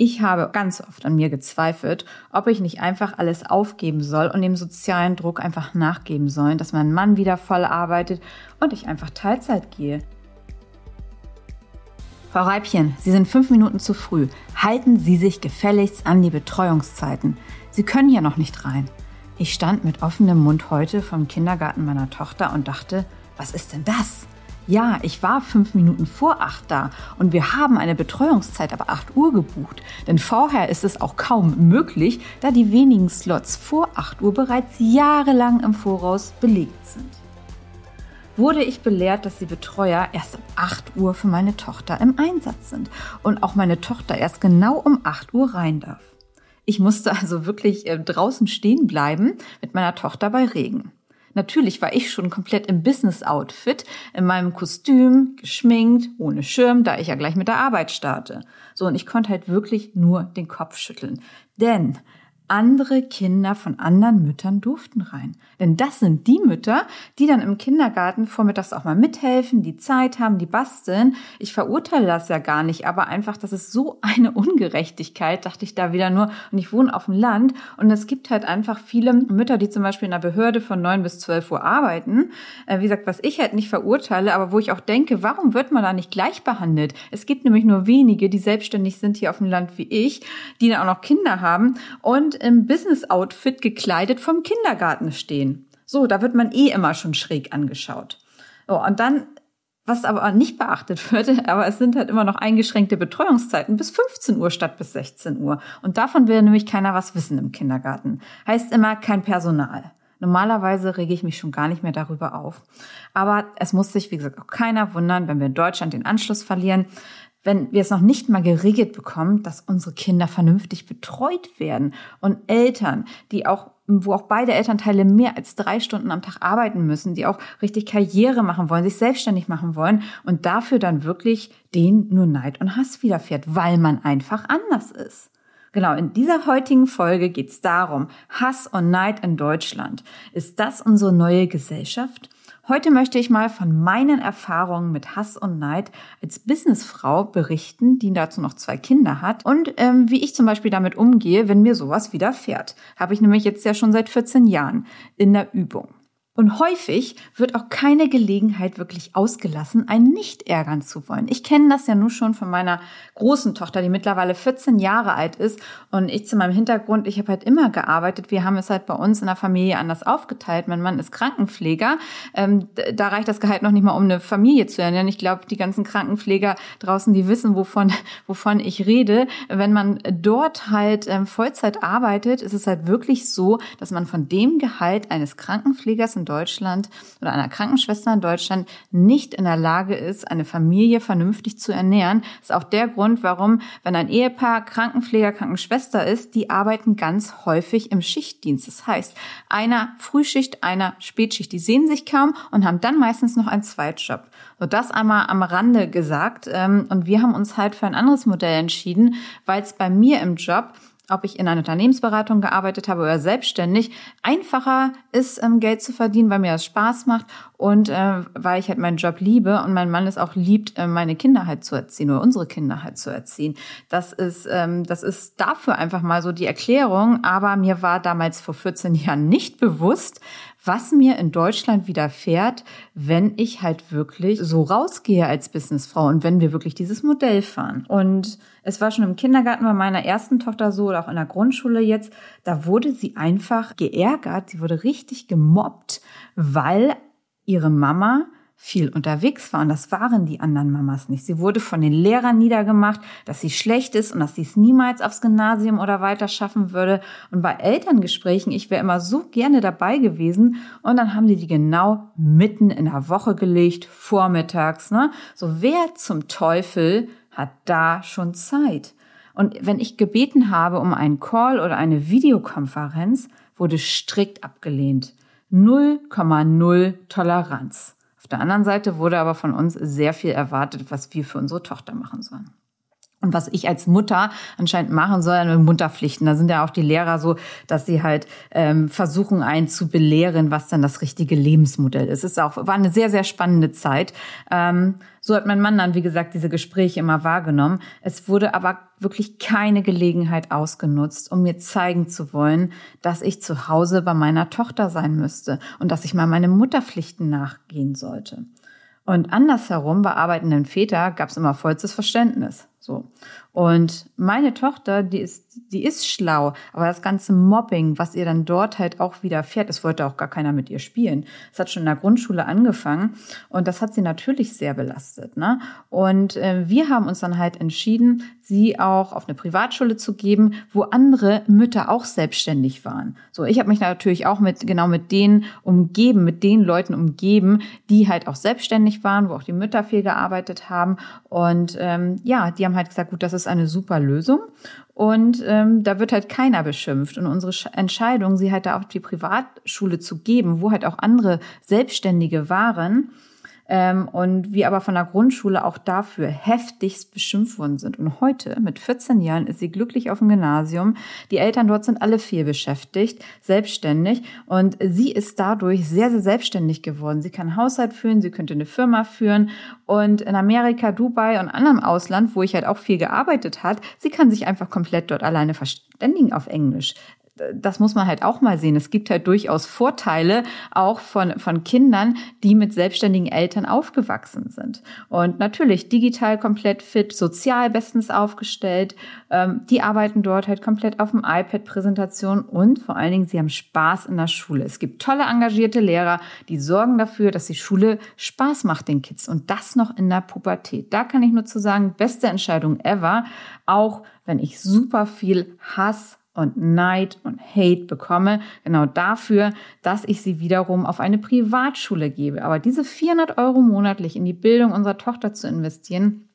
Ich habe ganz oft an mir gezweifelt, ob ich nicht einfach alles aufgeben soll und dem sozialen Druck einfach nachgeben soll, dass mein Mann wieder voll arbeitet und ich einfach Teilzeit gehe. Frau Reibchen, Sie sind fünf Minuten zu früh. Halten Sie sich gefälligst an die Betreuungszeiten. Sie können ja noch nicht rein. Ich stand mit offenem Mund heute vom Kindergarten meiner Tochter und dachte, was ist denn das? Ja, ich war fünf Minuten vor acht da und wir haben eine Betreuungszeit aber acht Uhr gebucht. Denn vorher ist es auch kaum möglich, da die wenigen Slots vor acht Uhr bereits jahrelang im Voraus belegt sind. Wurde ich belehrt, dass die Betreuer erst um 8 Uhr für meine Tochter im Einsatz sind und auch meine Tochter erst genau um 8 Uhr rein darf. Ich musste also wirklich äh, draußen stehen bleiben mit meiner Tochter bei Regen. Natürlich war ich schon komplett im Business-Outfit, in meinem Kostüm, geschminkt, ohne Schirm, da ich ja gleich mit der Arbeit starte. So, und ich konnte halt wirklich nur den Kopf schütteln. Denn andere Kinder von anderen Müttern durften rein. Denn das sind die Mütter, die dann im Kindergarten vormittags auch mal mithelfen, die Zeit haben, die basteln. Ich verurteile das ja gar nicht, aber einfach, das ist so eine Ungerechtigkeit, dachte ich da wieder nur. Und ich wohne auf dem Land und es gibt halt einfach viele Mütter, die zum Beispiel in einer Behörde von neun bis zwölf Uhr arbeiten. Äh, wie gesagt, was ich halt nicht verurteile, aber wo ich auch denke, warum wird man da nicht gleich behandelt? Es gibt nämlich nur wenige, die selbstständig sind hier auf dem Land wie ich, die dann auch noch Kinder haben und im Business-Outfit gekleidet vom Kindergarten stehen. So, da wird man eh immer schon schräg angeschaut. So, und dann, was aber nicht beachtet wird, aber es sind halt immer noch eingeschränkte Betreuungszeiten bis 15 Uhr statt bis 16 Uhr. Und davon will nämlich keiner was wissen im Kindergarten. Heißt immer kein Personal. Normalerweise rege ich mich schon gar nicht mehr darüber auf. Aber es muss sich, wie gesagt, auch keiner wundern, wenn wir in Deutschland den Anschluss verlieren wenn wir es noch nicht mal geregelt bekommen, dass unsere Kinder vernünftig betreut werden und Eltern, die auch wo auch beide Elternteile mehr als drei Stunden am Tag arbeiten müssen, die auch richtig Karriere machen wollen, sich selbstständig machen wollen und dafür dann wirklich denen nur Neid und Hass widerfährt, weil man einfach anders ist. Genau, in dieser heutigen Folge geht es darum, Hass und Neid in Deutschland. Ist das unsere neue Gesellschaft? Heute möchte ich mal von meinen Erfahrungen mit Hass und Neid als Businessfrau berichten, die dazu noch zwei Kinder hat und ähm, wie ich zum Beispiel damit umgehe, wenn mir sowas widerfährt. Habe ich nämlich jetzt ja schon seit 14 Jahren in der Übung. Und häufig wird auch keine Gelegenheit wirklich ausgelassen, einen nicht ärgern zu wollen. Ich kenne das ja nur schon von meiner großen Tochter, die mittlerweile 14 Jahre alt ist. Und ich zu meinem Hintergrund, ich habe halt immer gearbeitet. Wir haben es halt bei uns in der Familie anders aufgeteilt. Mein Mann ist Krankenpfleger. Ähm, da reicht das Gehalt noch nicht mal, um eine Familie zu ernähren. Ich glaube, die ganzen Krankenpfleger draußen, die wissen, wovon, wovon ich rede. Wenn man dort halt ähm, Vollzeit arbeitet, ist es halt wirklich so, dass man von dem Gehalt eines Krankenpflegers in Deutschland oder einer Krankenschwester in Deutschland nicht in der Lage ist, eine Familie vernünftig zu ernähren. Das ist auch der Grund, warum, wenn ein Ehepaar Krankenpfleger, Krankenschwester ist, die arbeiten ganz häufig im Schichtdienst. Das heißt, einer Frühschicht, einer Spätschicht. Die sehen sich kaum und haben dann meistens noch einen Zweitjob. So das einmal am Rande gesagt. Ähm, und wir haben uns halt für ein anderes Modell entschieden, weil es bei mir im Job ob ich in einer Unternehmensberatung gearbeitet habe oder selbstständig, einfacher ist, ähm, Geld zu verdienen, weil mir das Spaß macht und äh, weil ich halt meinen Job liebe und mein Mann es auch liebt, äh, meine Kinder halt zu erziehen oder unsere Kinder halt zu erziehen. Das ist, ähm, das ist dafür einfach mal so die Erklärung. Aber mir war damals vor 14 Jahren nicht bewusst, was mir in Deutschland widerfährt, wenn ich halt wirklich so rausgehe als Businessfrau und wenn wir wirklich dieses Modell fahren. Und es war schon im Kindergarten bei meiner ersten Tochter so oder auch in der Grundschule jetzt, da wurde sie einfach geärgert, sie wurde richtig gemobbt, weil ihre Mama viel unterwegs war und das waren die anderen Mamas nicht. Sie wurde von den Lehrern niedergemacht, dass sie schlecht ist und dass sie es niemals aufs Gymnasium oder weiter schaffen würde. Und bei Elterngesprächen, ich wäre immer so gerne dabei gewesen und dann haben die die genau mitten in der Woche gelegt, vormittags. Ne? So wer zum Teufel hat da schon Zeit? Und wenn ich gebeten habe um einen Call oder eine Videokonferenz, wurde strikt abgelehnt. 0,0 Toleranz. Auf der anderen Seite wurde aber von uns sehr viel erwartet, was wir für unsere Tochter machen sollen. Und was ich als Mutter anscheinend machen soll, mit Mutterpflichten. Da sind ja auch die Lehrer so, dass sie halt ähm, versuchen, einen zu belehren, was dann das richtige Lebensmodell ist. Es ist auch war eine sehr sehr spannende Zeit. Ähm, so hat mein Mann dann, wie gesagt, diese Gespräche immer wahrgenommen. Es wurde aber wirklich keine Gelegenheit ausgenutzt, um mir zeigen zu wollen, dass ich zu Hause bei meiner Tochter sein müsste und dass ich mal meine Mutterpflichten nachgehen sollte. Und andersherum bei arbeitenden Väter gab es immer vollstes Verständnis. So. Und meine Tochter, die ist, die ist schlau, aber das ganze Mobbing, was ihr dann dort halt auch widerfährt, es wollte auch gar keiner mit ihr spielen. Es hat schon in der Grundschule angefangen und das hat sie natürlich sehr belastet. Ne? Und äh, wir haben uns dann halt entschieden, sie auch auf eine Privatschule zu geben, wo andere Mütter auch selbstständig waren. So, ich habe mich natürlich auch mit genau mit denen umgeben, mit den Leuten umgeben, die halt auch selbstständig waren, wo auch die Mütter viel gearbeitet haben. Und ähm, ja, die haben halt gesagt, gut, das ist eine super Lösung. Und ähm, da wird halt keiner beschimpft. Und unsere Entscheidung, sie halt da auf die Privatschule zu geben, wo halt auch andere Selbstständige waren, ähm, und wir aber von der Grundschule auch dafür heftigst beschimpft worden sind. Und heute, mit 14 Jahren, ist sie glücklich auf dem Gymnasium. Die Eltern dort sind alle viel beschäftigt, selbstständig und sie ist dadurch sehr, sehr selbstständig geworden. Sie kann Haushalt führen, sie könnte eine Firma führen und in Amerika, Dubai und anderem Ausland, wo ich halt auch viel gearbeitet hat, sie kann sich einfach komplett dort alleine verständigen auf Englisch das muss man halt auch mal sehen. Es gibt halt durchaus Vorteile auch von, von Kindern, die mit selbstständigen Eltern aufgewachsen sind. Und natürlich digital komplett fit, sozial bestens aufgestellt. Ähm, die arbeiten dort halt komplett auf dem iPad-Präsentation und vor allen Dingen, sie haben Spaß in der Schule. Es gibt tolle, engagierte Lehrer, die sorgen dafür, dass die Schule Spaß macht den Kids und das noch in der Pubertät. Da kann ich nur zu sagen, beste Entscheidung ever, auch wenn ich super viel Hass und Neid und Hate bekomme, genau dafür, dass ich sie wiederum auf eine Privatschule gebe. Aber diese 400 Euro monatlich in die Bildung unserer Tochter zu investieren,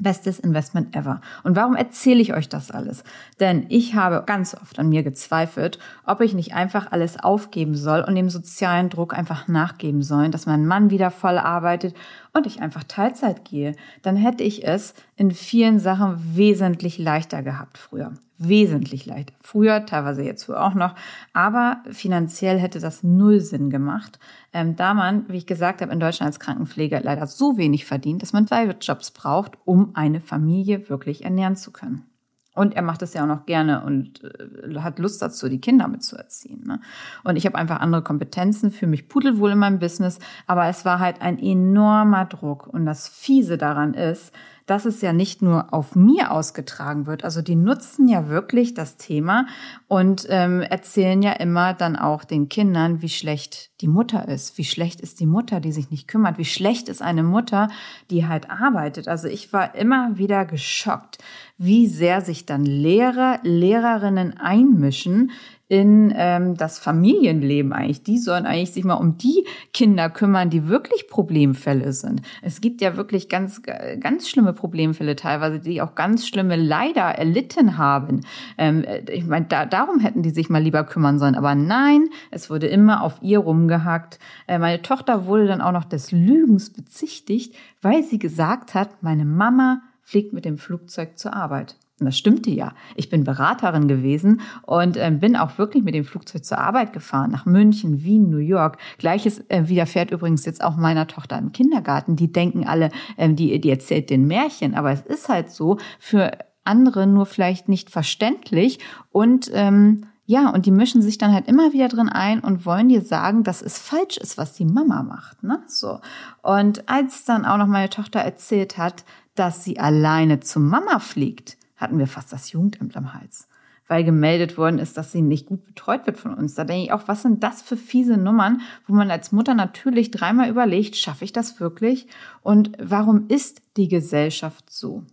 Bestes Investment ever. Und warum erzähle ich euch das alles? Denn ich habe ganz oft an mir gezweifelt, ob ich nicht einfach alles aufgeben soll und dem sozialen Druck einfach nachgeben soll, dass mein Mann wieder voll arbeitet und ich einfach Teilzeit gehe. Dann hätte ich es in vielen Sachen wesentlich leichter gehabt früher wesentlich leichter. Früher, teilweise jetzt früher auch noch, aber finanziell hätte das null Sinn gemacht, ähm, da man, wie ich gesagt habe, in Deutschland als Krankenpfleger leider so wenig verdient, dass man zwei Jobs braucht, um eine Familie wirklich ernähren zu können. Und er macht es ja auch noch gerne und äh, hat Lust dazu, die Kinder mitzuerziehen. Ne? Und ich habe einfach andere Kompetenzen, für mich pudelwohl in meinem Business, aber es war halt ein enormer Druck. Und das Fiese daran ist, dass es ja nicht nur auf mir ausgetragen wird. Also die nutzen ja wirklich das Thema und ähm, erzählen ja immer dann auch den Kindern, wie schlecht die Mutter ist. Wie schlecht ist die Mutter, die sich nicht kümmert? Wie schlecht ist eine Mutter, die halt arbeitet? Also ich war immer wieder geschockt, wie sehr sich dann Lehrer, Lehrerinnen einmischen in ähm, das Familienleben eigentlich. Die sollen eigentlich sich mal um die Kinder kümmern, die wirklich Problemfälle sind. Es gibt ja wirklich ganz, ganz schlimme Problemfälle teilweise, die auch ganz schlimme Leider erlitten haben. Ähm, ich meine, da, darum hätten die sich mal lieber kümmern sollen. Aber nein, es wurde immer auf ihr rumgehackt. Äh, meine Tochter wurde dann auch noch des Lügens bezichtigt, weil sie gesagt hat, meine Mama fliegt mit dem Flugzeug zur Arbeit. Und das stimmte ja. Ich bin Beraterin gewesen und äh, bin auch wirklich mit dem Flugzeug zur Arbeit gefahren, nach München, Wien, New York. Gleiches äh, widerfährt übrigens jetzt auch meiner Tochter im Kindergarten. Die denken alle, ähm, die, die erzählt den Märchen, aber es ist halt so für andere nur vielleicht nicht verständlich und ähm, ja, und die mischen sich dann halt immer wieder drin ein und wollen dir sagen, dass es falsch ist, was die Mama macht, ne? So. Und als dann auch noch meine Tochter erzählt hat, dass sie alleine zu Mama fliegt, hatten wir fast das Jugendamt am Hals, weil gemeldet worden ist, dass sie nicht gut betreut wird von uns. Da denke ich auch, was sind das für fiese Nummern, wo man als Mutter natürlich dreimal überlegt, schaffe ich das wirklich? Und warum ist die Gesellschaft so?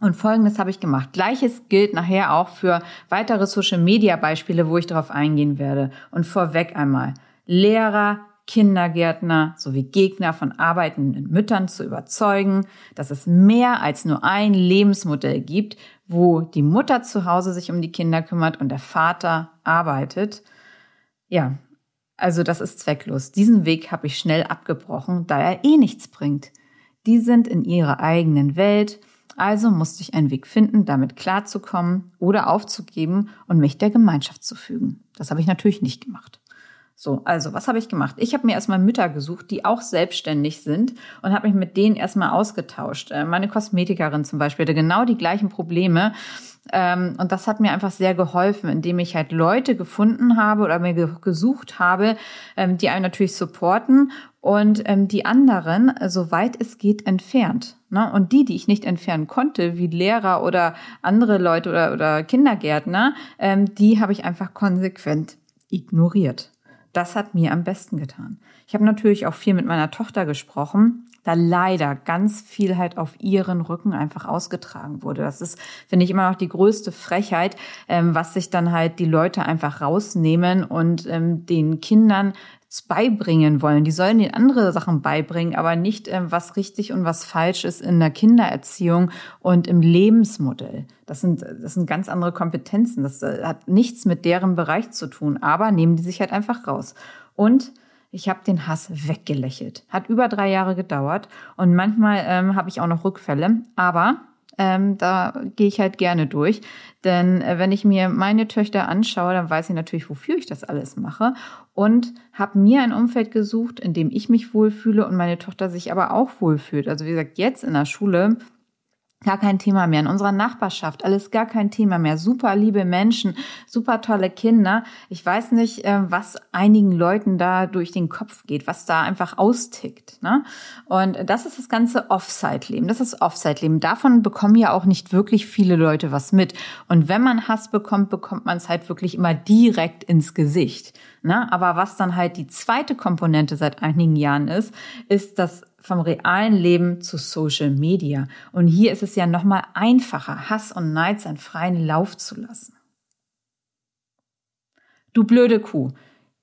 Und folgendes habe ich gemacht. Gleiches gilt nachher auch für weitere Social Media Beispiele, wo ich darauf eingehen werde. Und vorweg einmal. Lehrer, Kindergärtner sowie Gegner von arbeitenden Müttern zu überzeugen, dass es mehr als nur ein Lebensmodell gibt, wo die Mutter zu Hause sich um die Kinder kümmert und der Vater arbeitet. Ja, also das ist zwecklos. Diesen Weg habe ich schnell abgebrochen, da er eh nichts bringt. Die sind in ihrer eigenen Welt Also musste ich einen Weg finden, damit klarzukommen oder aufzugeben und mich der Gemeinschaft zu fügen. Das habe ich natürlich nicht gemacht. So, also was habe ich gemacht? Ich habe mir erstmal Mütter gesucht, die auch selbstständig sind und habe mich mit denen erstmal ausgetauscht. Äh, meine Kosmetikerin zum Beispiel hatte genau die gleichen Probleme. Ähm, und das hat mir einfach sehr geholfen, indem ich halt Leute gefunden habe oder mir gesucht habe, ähm, die einen natürlich supporten und ähm, die anderen, soweit es geht, entfernt. Ne? Und die, die ich nicht entfernen konnte, wie Lehrer oder andere Leute oder, oder Kindergärtner, die habe ich einfach konsequent ignoriert. Das hat mir am besten getan. Ich habe natürlich auch viel mit meiner Tochter gesprochen, da leider ganz viel halt auf ihren Rücken einfach ausgetragen wurde. Das ist, finde ich, immer noch die größte Frechheit, ähm, was sich dann halt die Leute einfach rausnehmen und ähm, den Kindern beibringen wollen. Die sollen ihnen andere Sachen beibringen, aber nicht, ähm, was richtig und was falsch ist in der Kindererziehung und im Lebensmodell. Das sind, das sind ganz andere Kompetenzen. Das äh, hat nichts mit deren Bereich zu tun, aber nehmen die sich halt einfach raus. Und ich habe den Hass weggelächelt. Hat über drei Jahre gedauert und manchmal ähm, habe ich auch noch Rückfälle, aber ähm, da gehe ich halt gerne durch. Denn äh, wenn ich mir meine Töchter anschaue, dann weiß ich natürlich, wofür ich das alles mache und habe mir ein Umfeld gesucht, in dem ich mich wohlfühle und meine Tochter sich aber auch wohlfühlt. Also wie gesagt, jetzt in der Schule Gar kein Thema mehr. In unserer Nachbarschaft alles gar kein Thema mehr. Super liebe Menschen, super tolle Kinder. Ich weiß nicht, äh, was einigen Leuten da durch den Kopf geht, was da einfach austickt. Ne? Und das ist das ganze Offside-Leben. Das ist Offside-Leben. Davon bekommen ja auch nicht wirklich viele Leute was mit. Und wenn man Hass bekommt, bekommt man es halt wirklich immer direkt ins Gesicht. Ne? Aber was dann halt die zweite Komponente seit einigen Jahren ist, ist das vom realen Leben zu Social Media. Und hier ist es ja nochmal einfacher, Hass und Neid seinen freien Lauf zu lassen. Du blöde Kuh,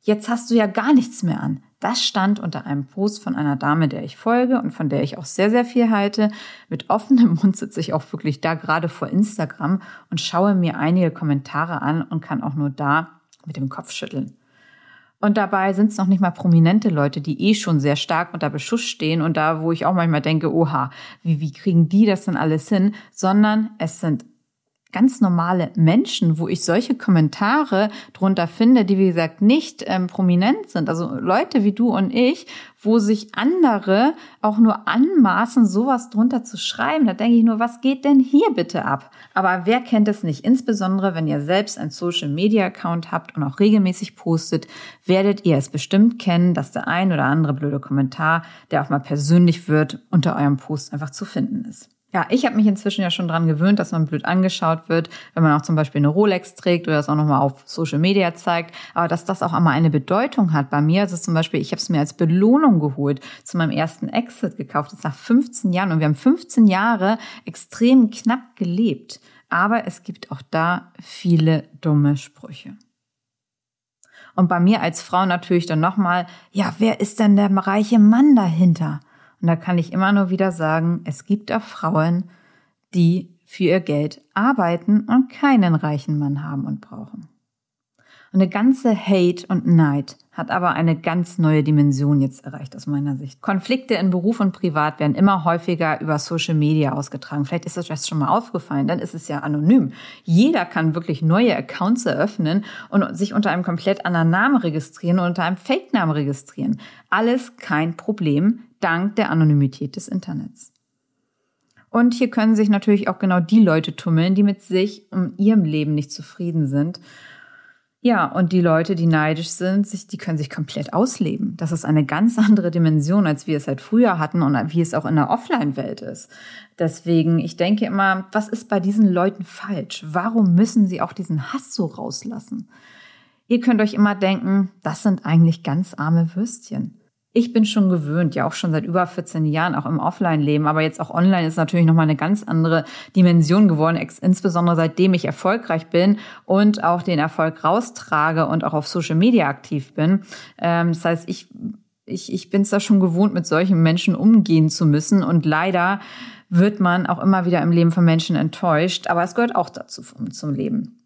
jetzt hast du ja gar nichts mehr an. Das stand unter einem Post von einer Dame, der ich folge und von der ich auch sehr, sehr viel halte. Mit offenem Mund sitze ich auch wirklich da gerade vor Instagram und schaue mir einige Kommentare an und kann auch nur da mit dem Kopf schütteln. Und dabei sind es noch nicht mal prominente Leute, die eh schon sehr stark unter Beschuss stehen und da, wo ich auch manchmal denke, oha, wie, wie kriegen die das denn alles hin? Sondern es sind ganz normale Menschen, wo ich solche Kommentare drunter finde, die wie gesagt nicht ähm, prominent sind. Also Leute wie du und ich, wo sich andere auch nur anmaßen, sowas drunter zu schreiben. Da denke ich nur, was geht denn hier bitte ab? Aber wer kennt es nicht? Insbesondere, wenn ihr selbst einen Social Media Account habt und auch regelmäßig postet, werdet ihr es bestimmt kennen, dass der ein oder andere blöde Kommentar, der auch mal persönlich wird, unter eurem Post einfach zu finden ist. Ja, ich habe mich inzwischen ja schon dran gewöhnt, dass man blöd angeschaut wird, wenn man auch zum Beispiel eine Rolex trägt oder das auch nochmal auf Social Media zeigt. Aber dass das auch einmal eine Bedeutung hat bei mir, also zum Beispiel, ich habe es mir als Belohnung geholt, zu meinem ersten Exit gekauft, das ist nach 15 Jahren und wir haben 15 Jahre extrem knapp gelebt. Aber es gibt auch da viele dumme Sprüche. Und bei mir als Frau natürlich dann nochmal, ja, wer ist denn der reiche Mann dahinter? Und da kann ich immer nur wieder sagen, es gibt auch Frauen, die für ihr Geld arbeiten und keinen reichen Mann haben und brauchen. Und eine ganze Hate und Neid hat aber eine ganz neue Dimension jetzt erreicht aus meiner Sicht. Konflikte in Beruf und Privat werden immer häufiger über Social Media ausgetragen. Vielleicht ist euch das schon mal aufgefallen, dann ist es ja anonym. Jeder kann wirklich neue Accounts eröffnen und sich unter einem komplett anderen Namen registrieren und unter einem Fake-Namen registrieren. Alles kein Problem dank der Anonymität des Internets. Und hier können sich natürlich auch genau die Leute tummeln, die mit sich und ihrem Leben nicht zufrieden sind. Ja, und die Leute, die neidisch sind, sich, die können sich komplett ausleben. Das ist eine ganz andere Dimension, als wir es halt früher hatten und wie es auch in der Offline-Welt ist. Deswegen, ich denke immer, was ist bei diesen Leuten falsch? Warum müssen sie auch diesen Hass so rauslassen? Ihr könnt euch immer denken, das sind eigentlich ganz arme Würstchen ich bin schon gewöhnt, ja auch schon seit über 14 Jahren, auch im Offline-Leben, aber jetzt auch online ist natürlich nochmal eine ganz andere Dimension geworden, insbesondere seitdem ich erfolgreich bin und auch den Erfolg raustrage und auch auf Social Media aktiv bin. Ähm, das heißt, ich, ich, ich bin es da schon gewohnt, mit solchen Menschen umgehen zu müssen und leider wird man auch immer wieder im Leben von Menschen enttäuscht, aber es gehört auch dazu zum Leben.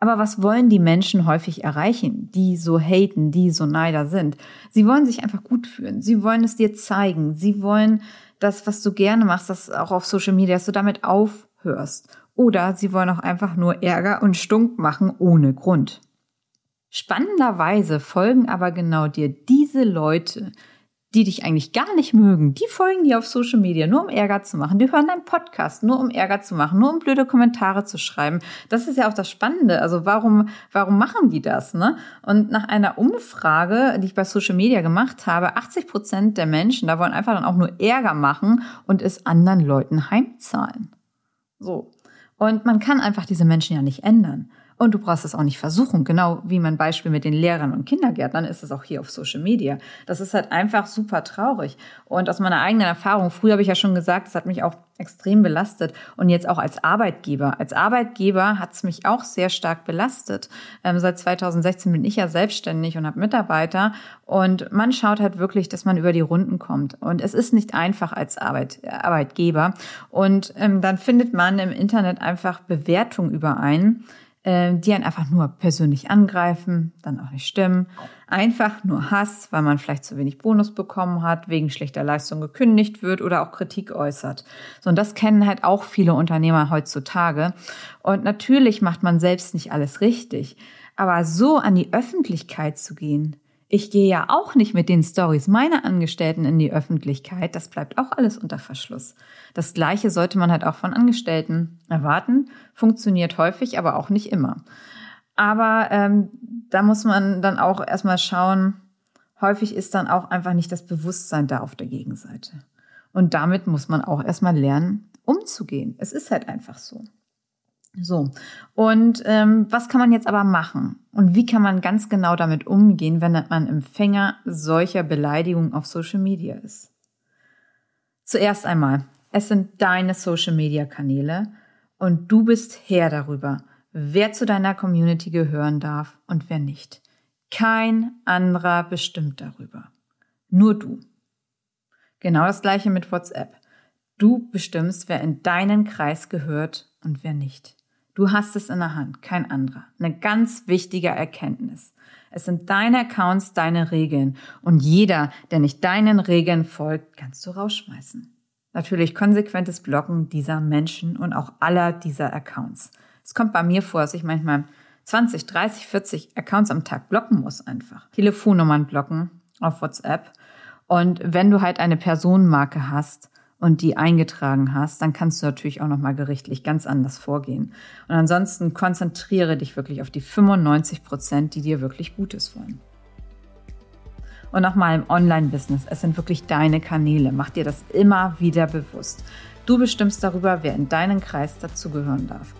Aber was wollen die Menschen häufig erreichen, die so haten, die so neider sind? Sie wollen sich einfach gut fühlen. Sie wollen es dir zeigen. Sie wollen das, was du gerne machst, das auch auf Social Media, dass du damit aufhörst. Oder sie wollen auch einfach nur Ärger und Stunk machen ohne Grund. Spannenderweise folgen aber genau dir diese Leute, die dich eigentlich gar nicht mögen, die folgen dir auf Social Media nur um Ärger zu machen. Die hören deinen Podcast nur um Ärger zu machen, nur um blöde Kommentare zu schreiben. Das ist ja auch das Spannende. Also warum, warum machen die das? Ne? Und nach einer Umfrage, die ich bei Social Media gemacht habe, 80 Prozent der Menschen, da wollen einfach dann auch nur Ärger machen und es anderen Leuten heimzahlen. So. Und man kann einfach diese Menschen ja nicht ändern. Und du brauchst es auch nicht versuchen. Genau wie mein Beispiel mit den Lehrern und Kindergärtnern ist es auch hier auf Social Media. Das ist halt einfach super traurig. Und aus meiner eigenen Erfahrung, früher habe ich ja schon gesagt, es hat mich auch extrem belastet. Und jetzt auch als Arbeitgeber. Als Arbeitgeber hat es mich auch sehr stark belastet. Ähm, seit 2016 bin ich ja selbstständig und habe Mitarbeiter. Und man schaut halt wirklich, dass man über die Runden kommt. Und es ist nicht einfach als Arbeit, Arbeitgeber. Und ähm, dann findet man im Internet einfach Bewertungen überein äh, die einen einfach nur persönlich angreifen, dann auch nicht stimmen. Einfach nur Hass, weil man vielleicht zu wenig Bonus bekommen hat, wegen schlechter Leistung gekündigt wird oder auch Kritik äußert. So, und das kennen halt auch viele Unternehmer heutzutage. Und natürlich macht man selbst nicht alles richtig. Aber so an die Öffentlichkeit zu gehen, ich gehe ja auch nicht mit den Stories meiner Angestellten in die Öffentlichkeit. Das bleibt auch alles unter Verschluss. Das Gleiche sollte man halt auch von Angestellten erwarten. Funktioniert häufig, aber auch nicht immer. Aber ähm, da muss man dann auch erstmal schauen, häufig ist dann auch einfach nicht das Bewusstsein da auf der Gegenseite. Und damit muss man auch erstmal lernen, umzugehen. Es ist halt einfach so. So, und ähm, was kann man jetzt aber machen? Und wie kann man ganz genau damit umgehen, wenn man Empfänger solcher Beleidigungen auf Social Media ist? Zuerst einmal, es sind deine Social Media Kanäle und du bist Herr darüber, wer zu deiner Community gehören darf und wer nicht. Kein anderer bestimmt darüber. Nur du. Genau das gleiche mit WhatsApp. Du bestimmst, wer in deinen Kreis gehört und wer nicht. Du hast es in der Hand, kein anderer. Eine ganz wichtige Erkenntnis. Es sind deine Accounts, deine Regeln. Und jeder, der nicht deinen Regeln folgt, kannst du rausschmeißen. Natürlich konsequentes Blocken dieser Menschen und auch aller dieser Accounts. Es kommt bei mir vor, dass ich manchmal 20, 30, 40 Accounts am Tag blocken muss einfach. Telefonnummern blocken auf WhatsApp. Und wenn du halt eine Personenmarke hast, und die eingetragen hast, dann kannst du natürlich auch nochmal gerichtlich ganz anders vorgehen. Und ansonsten konzentriere dich wirklich auf die 95 Prozent, die dir wirklich Gutes wollen. Und nochmal im Online-Business, es sind wirklich deine Kanäle. Mach dir das immer wieder bewusst. Du bestimmst darüber, wer in deinen Kreis dazugehören darf.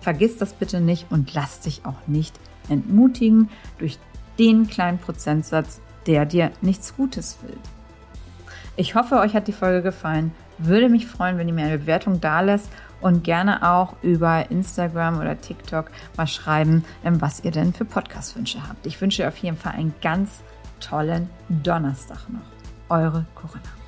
Vergiss das bitte nicht und lass dich auch nicht entmutigen durch den kleinen Prozentsatz, der dir nichts Gutes will. Ich hoffe, euch hat die Folge gefallen. Würde mich freuen, wenn ihr mir eine Bewertung da lässt und gerne auch über Instagram oder TikTok mal schreiben, ähm, was ihr denn für Podcast-Wünsche habt. Ich wünsche auf jeden Fall einen ganz tollen Donnerstag noch. Eure Corinna.